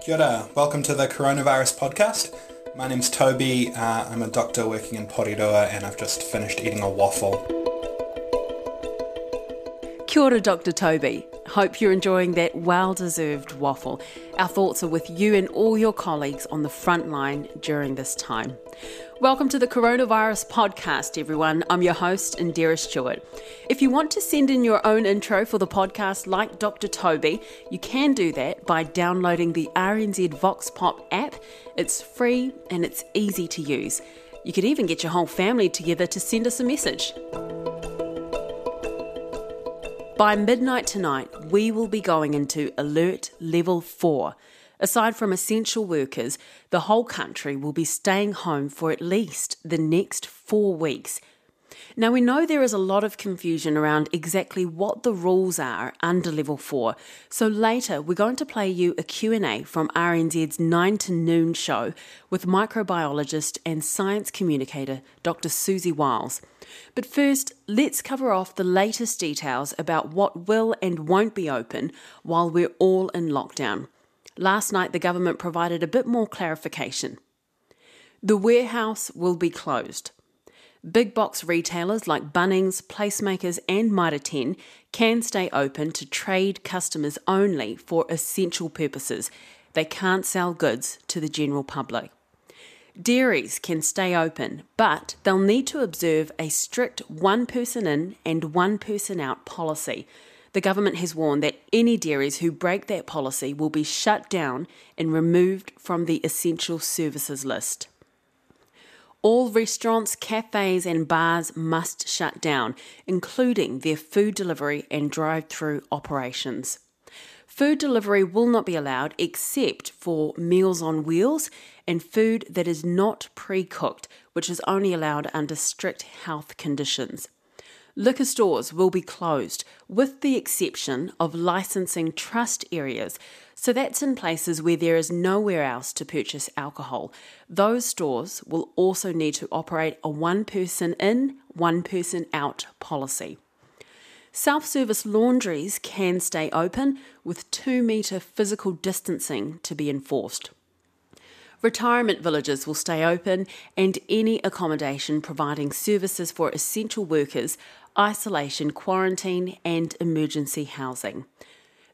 Kia ora. welcome to the Coronavirus Podcast. My name's Toby, uh, I'm a doctor working in Porirua and I've just finished eating a waffle. Kia ora, Dr. Toby. Hope you're enjoying that well deserved waffle. Our thoughts are with you and all your colleagues on the front line during this time. Welcome to the Coronavirus Podcast, everyone. I'm your host, Indira Stewart. If you want to send in your own intro for the podcast, like Dr. Toby, you can do that by downloading the RNZ Vox Pop app. It's free and it's easy to use. You could even get your whole family together to send us a message. By midnight tonight, we will be going into Alert Level 4. Aside from essential workers, the whole country will be staying home for at least the next four weeks now we know there is a lot of confusion around exactly what the rules are under level 4. So later we're going to play you a Q&A from RNZ's 9 to noon show with microbiologist and science communicator Dr. Siouxsie Wiles. But first, let's cover off the latest details about what will and won't be open while we're all in lockdown. Last night the government provided a bit more clarification. The warehouse will be closed. Big box retailers like Bunnings, Placemakers, and Mitre 10 can stay open to trade customers only for essential purposes. They can't sell goods to the general public. Dairies can stay open, but they'll need to observe a strict one person in and one person out policy. The government has warned that any dairies who break that policy will be shut down and removed from the essential services list. All restaurants, cafes, and bars must shut down, including their food delivery and drive through operations. Food delivery will not be allowed except for Meals on Wheels and food that is not pre cooked, which is only allowed under strict health conditions. Liquor stores will be closed, with the exception of licensing trust areas. So that's in places where there is nowhere else to purchase alcohol. Those stores will also need to operate a one person in, one person out policy. Self service laundries can stay open with two metre physical distancing to be enforced. Retirement villages will stay open, and any accommodation providing services for essential workers isolation, quarantine, and emergency housing.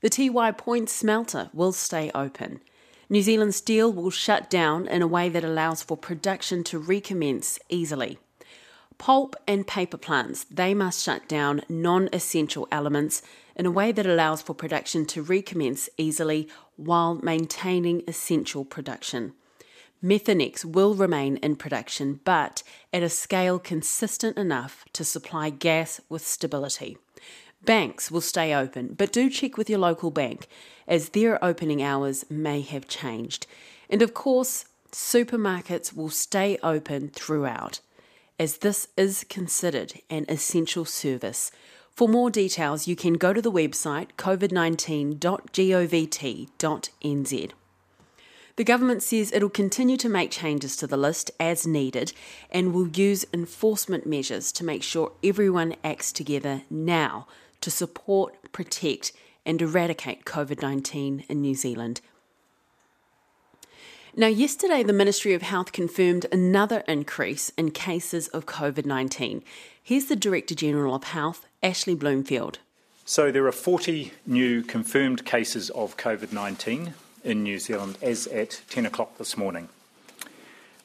The Tiwai Point smelter will stay open. New Zealand Steel will shut down in a way that allows for production to recommence easily. Pulp and paper plants, they must shut down non essential elements in a way that allows for production to recommence easily while maintaining essential production. Methanex will remain in production, but at a scale consistent enough to supply gas with stability. Banks will stay open, but do check with your local bank as their opening hours may have changed. And of course, supermarkets will stay open throughout, as this is considered an essential service. For more details, you can go to the website covid19.govt.nz. The government says it'll continue to make changes to the list as needed and will use enforcement measures to make sure everyone acts together now to support, protect, and eradicate COVID 19 in New Zealand. Now, yesterday, the Ministry of Health confirmed another increase in cases of COVID 19. Here's the Director General of Health, Ashley Bloomfield. So, there are 40 new confirmed cases of COVID 19 in New Zealand as at 10 o'clock this morning.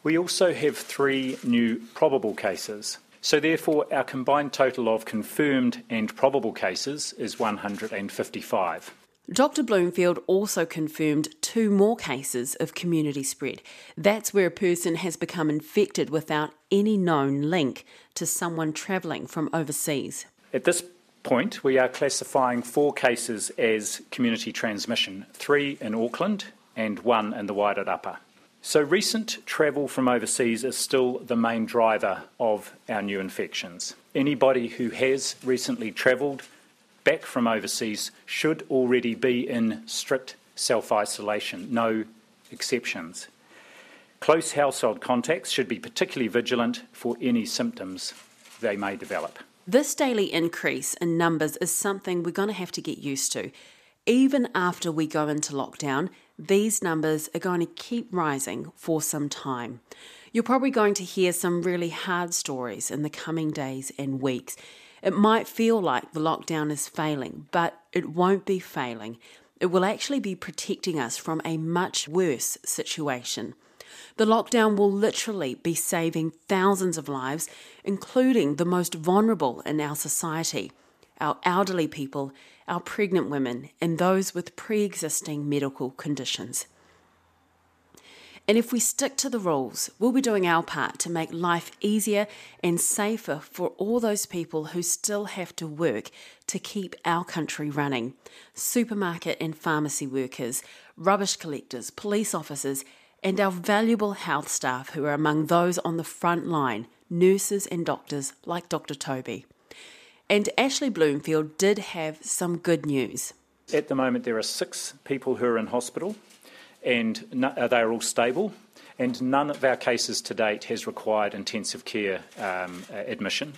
We also have three new probable cases. So, therefore, our combined total of confirmed and probable cases is 155. Dr. Bloomfield also confirmed two more cases of community spread. That's where a person has become infected without any known link to someone travelling from overseas. At this point, we are classifying four cases as community transmission three in Auckland and one in the Wairarapa. So, recent travel from overseas is still the main driver of our new infections. Anybody who has recently travelled back from overseas should already be in strict self isolation, no exceptions. Close household contacts should be particularly vigilant for any symptoms they may develop. This daily increase in numbers is something we're going to have to get used to. Even after we go into lockdown, these numbers are going to keep rising for some time. You're probably going to hear some really hard stories in the coming days and weeks. It might feel like the lockdown is failing, but it won't be failing. It will actually be protecting us from a much worse situation. The lockdown will literally be saving thousands of lives, including the most vulnerable in our society our elderly people, our pregnant women, and those with pre existing medical conditions. And if we stick to the rules, we'll be doing our part to make life easier and safer for all those people who still have to work to keep our country running supermarket and pharmacy workers, rubbish collectors, police officers, and our valuable health staff who are among those on the front line nurses and doctors like Dr. Toby. And Ashley Bloomfield did have some good news. At the moment, there are six people who are in hospital and uh, they are all stable. And none of our cases to date has required intensive care um, uh, admission.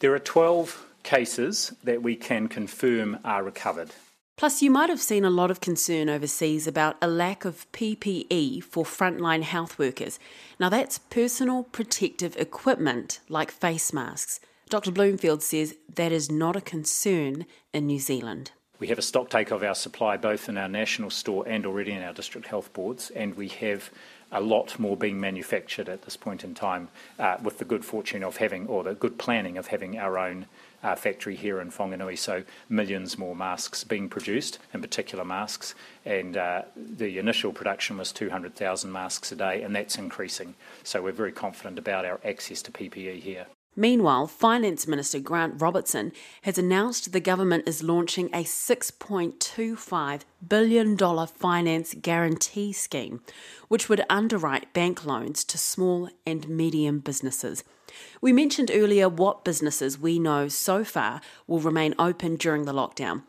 There are 12 cases that we can confirm are recovered. Plus, you might have seen a lot of concern overseas about a lack of PPE for frontline health workers. Now, that's personal protective equipment like face masks. Dr. Bloomfield says that is not a concern in New Zealand. We have a stock take of our supply both in our national store and already in our district health boards, and we have a lot more being manufactured at this point in time uh, with the good fortune of having, or the good planning of having our own uh, factory here in Whanganui. So millions more masks being produced, in particular masks, and uh, the initial production was 200,000 masks a day, and that's increasing. So we're very confident about our access to PPE here. Meanwhile, Finance Minister Grant Robertson has announced the government is launching a $6.25 billion finance guarantee scheme, which would underwrite bank loans to small and medium businesses. We mentioned earlier what businesses we know so far will remain open during the lockdown.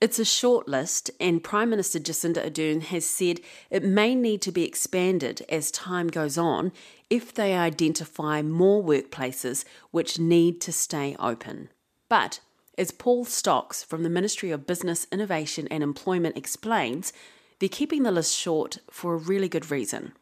It's a short list, and Prime Minister Jacinda Ardern has said it may need to be expanded as time goes on if they identify more workplaces which need to stay open. But, as Paul Stocks from the Ministry of Business, Innovation and Employment explains, they're keeping the list short for a really good reason.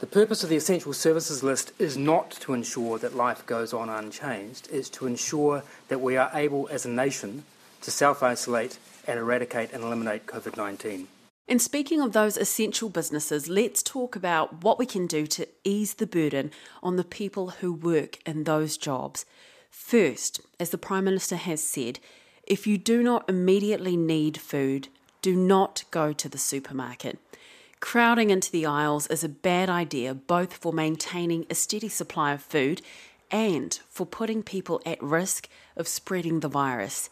The purpose of the essential services list is not to ensure that life goes on unchanged, it's to ensure that we are able as a nation to self isolate and eradicate and eliminate COVID 19. And speaking of those essential businesses, let's talk about what we can do to ease the burden on the people who work in those jobs. First, as the Prime Minister has said, if you do not immediately need food, do not go to the supermarket. Crowding into the aisles is a bad idea both for maintaining a steady supply of food and for putting people at risk of spreading the virus.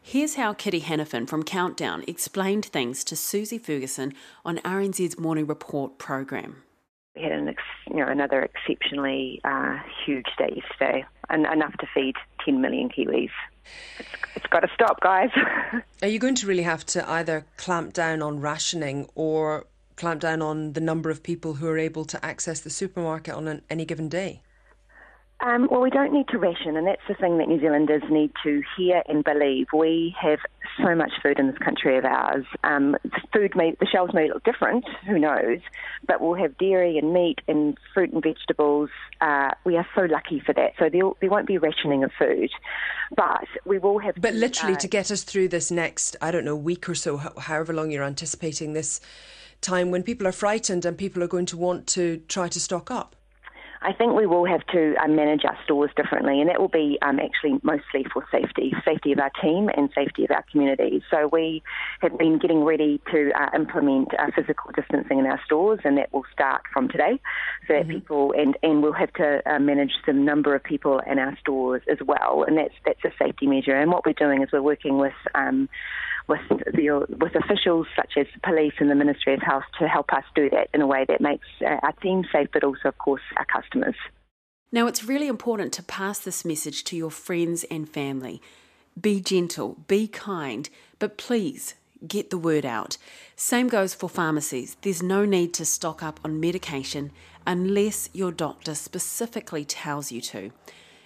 Here's how Kiri Hannifin from Countdown explained things to Susie Ferguson on RNZ's Morning Report program. We had an ex, you know, another exceptionally uh, huge day yesterday, and enough to feed 10 million Kiwis. It's, it's got to stop, guys. Are you going to really have to either clamp down on rationing or clamp down on the number of people who are able to access the supermarket on an, any given day? Um, well, we don't need to ration, and that's the thing that New Zealanders need to hear and believe. We have so much food in this country of ours. Um, food may, the shelves may look different, who knows, but we'll have dairy and meat and fruit and vegetables. Uh, we are so lucky for that. So there, there won't be rationing of food, but we will have. But literally, uh, to get us through this next, I don't know, week or so, however long you're anticipating this time when people are frightened and people are going to want to try to stock up. I think we will have to um, manage our stores differently, and that will be um, actually mostly for safety, safety of our team and safety of our community. So we have been getting ready to uh, implement uh, physical distancing in our stores, and that will start from today. So that mm-hmm. people and and we'll have to uh, manage the number of people in our stores as well, and that's that's a safety measure. And what we're doing is we're working with. Um, with the, with officials such as the police and the Ministry of Health to help us do that in a way that makes uh, our team safe, but also, of course, our customers. Now, it's really important to pass this message to your friends and family. Be gentle, be kind, but please get the word out. Same goes for pharmacies. There's no need to stock up on medication unless your doctor specifically tells you to.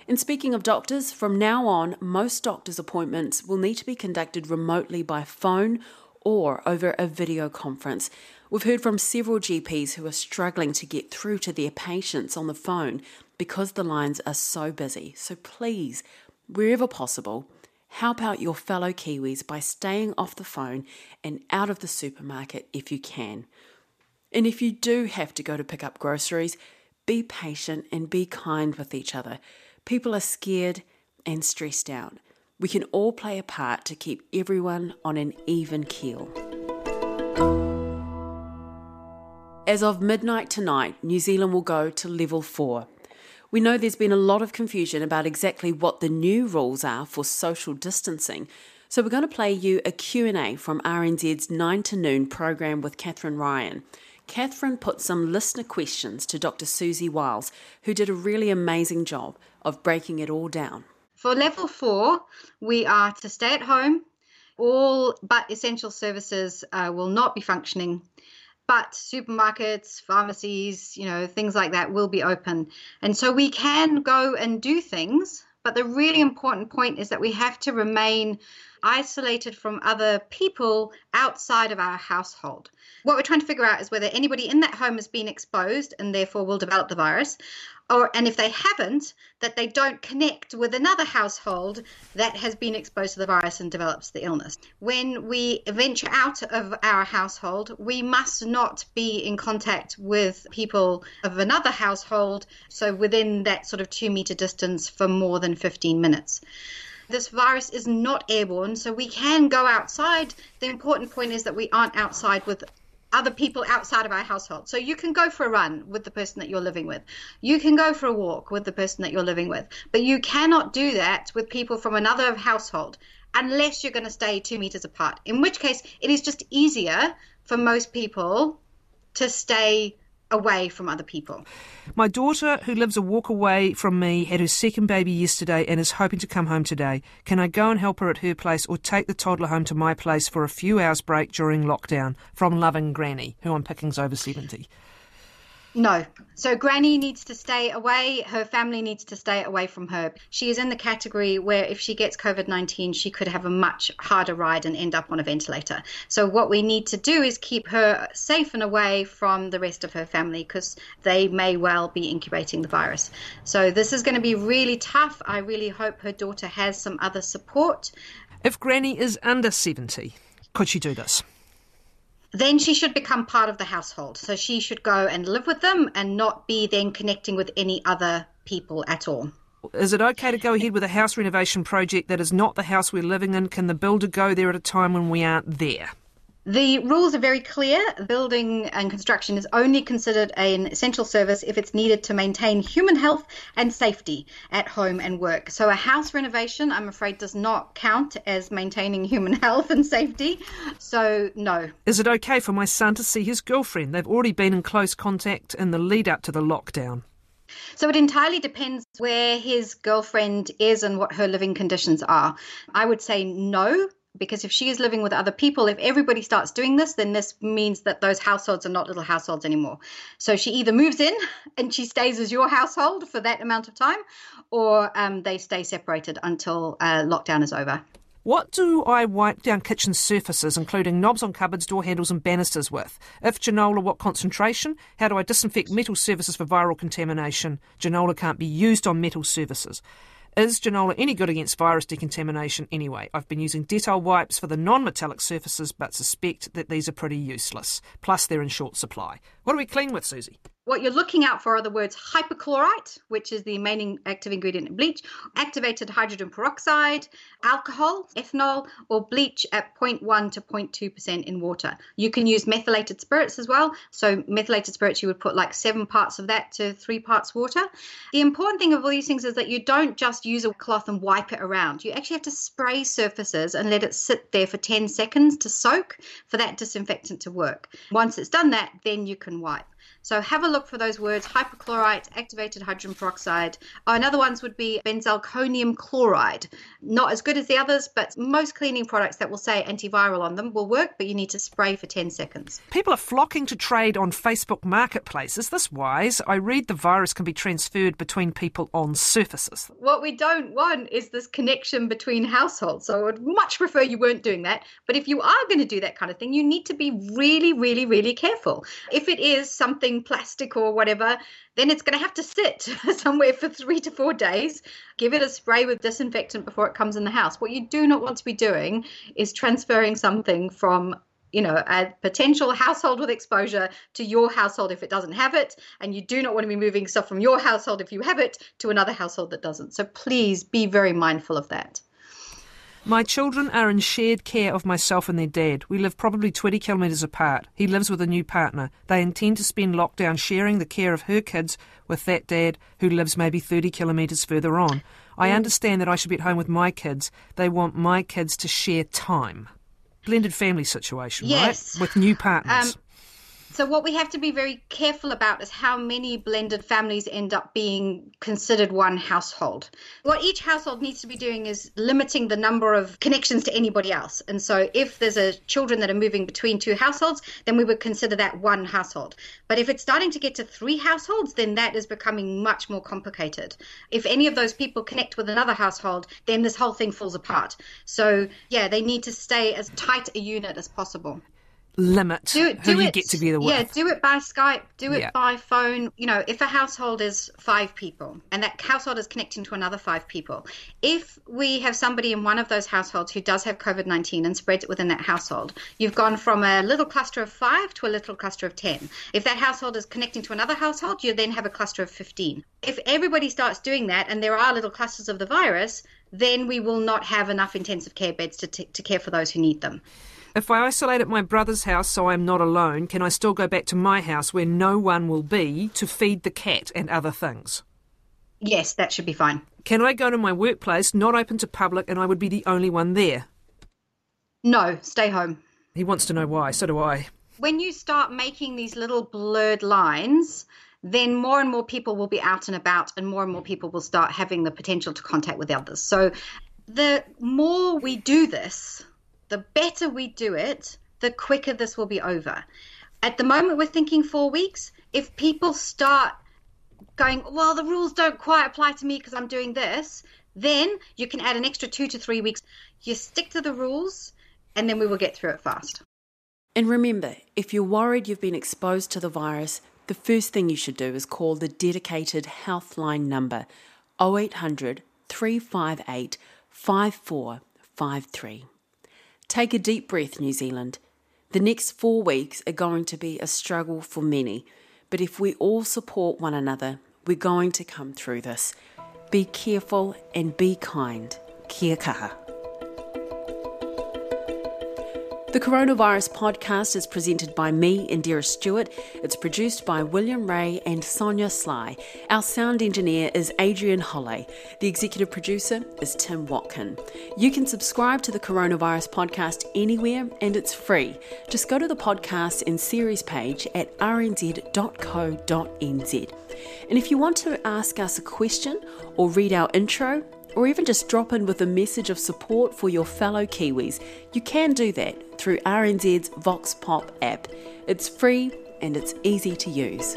And speaking of doctors, from now on, most doctors' appointments will need to be conducted remotely by phone or over a video conference. We've heard from several GPs who are struggling to get through to their patients on the phone because the lines are so busy. So please, wherever possible, help out your fellow Kiwis by staying off the phone and out of the supermarket if you can. And if you do have to go to pick up groceries, be patient and be kind with each other. People are scared and stressed out. We can all play a part to keep everyone on an even keel. As of midnight tonight, New Zealand will go to level 4. We know there's been a lot of confusion about exactly what the new rules are for social distancing, so we're going to play you a Q&A from RNZ's 9 to noon program with Catherine Ryan. Catherine put some listener questions to Dr. Siouxsie Wiles, who did a really amazing job of breaking it all down. For level 4, we are to stay at home. All but essential services uh, will not be functioning but supermarkets, pharmacies, you know, things like that will be open. And so we can go and do things, but the really important point is that we have to remain isolated from other people outside of our household. What we're trying to figure out is whether anybody in that home has been exposed and therefore will develop the virus, or and if they haven't, that they don't connect with another household that has been exposed to the virus and develops the illness. When we venture out of our household, we must not be in contact with people of another household, so within that sort of two meter distance for more than 15 minutes. This virus is not airborne, so we can go outside. The important point is that we aren't outside with other people outside of our household. So you can go for a run with the person that you're living with. You can go for a walk with the person that you're living with. But you cannot do that with people from another household unless you're going to stay two meters apart. In which case, it is just easier for most people to stay away from other people. My daughter, who lives a walk away from me, had her second baby yesterday and is hoping to come home today. Can I go and help her at her place or take the toddler home to my place for a few hours break during lockdown? From loving Granny, who I'm picking's over 70. No. So Granny needs to stay away. Her family needs to stay away from her. She is in the category where if she gets COVID 19, she could have a much harder ride and end up on a ventilator. So what we need to do is keep her safe and away from the rest of her family because they may well be incubating the virus. So this is going to be really tough. I really hope her daughter has some other support. If Granny is under 70, could she do this? Then she should become part of the household. So she should go and live with them and not be then connecting with any other people at all. Is it okay to go ahead with a house renovation project that is not the house we're living in? Can the builder go there at a time when we aren't there? The rules are very clear. Building and construction is only considered an essential service if it's needed to maintain human health and safety at home and work. So, a house renovation, I'm afraid, does not count as maintaining human health and safety. So, no. Is it okay for my son to see his girlfriend? They've already been in close contact in the lead up to the lockdown. So it entirely depends where his girlfriend is and what her living conditions are. I would say no because if she is living with other people, if everybody starts doing this, then this means that those households are not little households anymore. So she either moves in and she stays as your household for that amount of time, or um, they stay separated until uh, lockdown is over. What do I wipe down kitchen surfaces, including knobs on cupboards, door handles, and banisters with? If Janola, what concentration? How do I disinfect metal surfaces for viral contamination? Janola can't be used on metal surfaces. Is Janola any good against virus decontamination anyway? I've been using Dettol wipes for the non metallic surfaces, but suspect that these are pretty useless. Plus, they're in short supply. What do we clean with, Siouxsie? What you're looking out for are the words hypochlorite, which is the main active ingredient in bleach, activated hydrogen peroxide, alcohol, ethanol, or bleach at 0.1 to 0.2% in water. You can use methylated spirits as well. So, methylated spirits, you would put like seven parts of that to three parts water. The important thing of all these things is that you don't just use a cloth and wipe it around. You actually have to spray surfaces and let it sit there for 10 seconds to soak for that disinfectant to work. Once it's done that, then you can wipe. So have a look for those words hypochlorite, activated hydrogen peroxide. Oh, another ones would be benzalkonium chloride. Not as good as the others, but most cleaning products that will say antiviral on them will work, but you need to spray for 10 seconds. People are flocking to trade on Facebook Marketplace. Is this wise? I read the virus can be transferred between people on surfaces. What we don't want is this connection between households. So I would much prefer you weren't doing that. But if you are going to do that kind of thing, you need to be really, really, really careful. If it is something plastic or whatever, then it's going to have to sit somewhere for three to four days. Give it a spray with disinfectant before it comes in the house. What you do not want to be doing is transferring something from you know, a potential household with exposure to your household if it doesn't have it. And you do not want to be moving stuff from your household if you have it to another household that doesn't. So please be very mindful of that. My children are in shared care of myself and their dad. We live probably 20 kilometres apart. He lives with a new partner. They intend to spend lockdown sharing the care of her kids with that dad who lives maybe 30 kilometres further on. I understand that I should be at home with my kids. They want my kids to share time. Blended family situation, yes. right? With new partners. Um, so, what we have to be very careful about is how many blended families end up being considered one household. What each household needs to be doing is limiting the number of connections to anybody else. And so, if there's a children that are moving between two households, then we would consider that one household. But if it's starting to get to three households, then that is becoming much more complicated. If any of those people connect with another household, then this whole thing falls apart. So, yeah, they need to stay as tight a unit as possible limit do, do who it, you get to be the with. Yeah, do it by Skype, do it yeah. by phone. You know, if a household is five people and that household is connecting to another five people, if we have somebody in one of those households who does have COVID 19 and spreads it within that household, you've gone from a little cluster of five to a little cluster of 10. If that household is connecting to another household, you then have a cluster of 15. If everybody starts doing that and there are little clusters of the virus, then we will not have enough intensive care beds to, t- to care for those who need them. If I isolate at my brother's house so I am not alone, can I still go back to my house where no one will be to feed the cat and other things? Yes, that should be fine. Can I go to my workplace, not open to public, and I would be the only one there? No, stay home. He wants to know why, so do I. When you start making these little blurred lines, then more and more people will be out and about, and more and more people will start having the potential to contact with others. So, the more we do this, the better we do it, the quicker this will be over. At the moment, we're thinking four weeks. If people start going, well, the rules don't quite apply to me because I'm doing this, then you can add an extra two to three weeks. You stick to the rules, and then we will get through it fast. And remember, if you're worried you've been exposed to the virus, the first thing you should do is call the dedicated Healthline number 0800 358 5453. Take a deep breath, New Zealand. The next four weeks are going to be a struggle for many, but if we all support one another, we're going to come through this. Be careful and be kind. Kia kaha. The Coronavirus podcast is presented by me, Indira Stewart. It's produced by William Ray and Sonia Sly. Our sound engineer is Adrian Holley. The executive producer is Tim Watkin. You can subscribe to the Coronavirus podcast anywhere and it's free. Just go to the podcast and series page at rnz.co.nz. And if you want to ask us a question or read our intro, or even just drop in with a message of support for your fellow Kiwis, you can do that through RNZ's Vox Pop app. It's free and it's easy to use.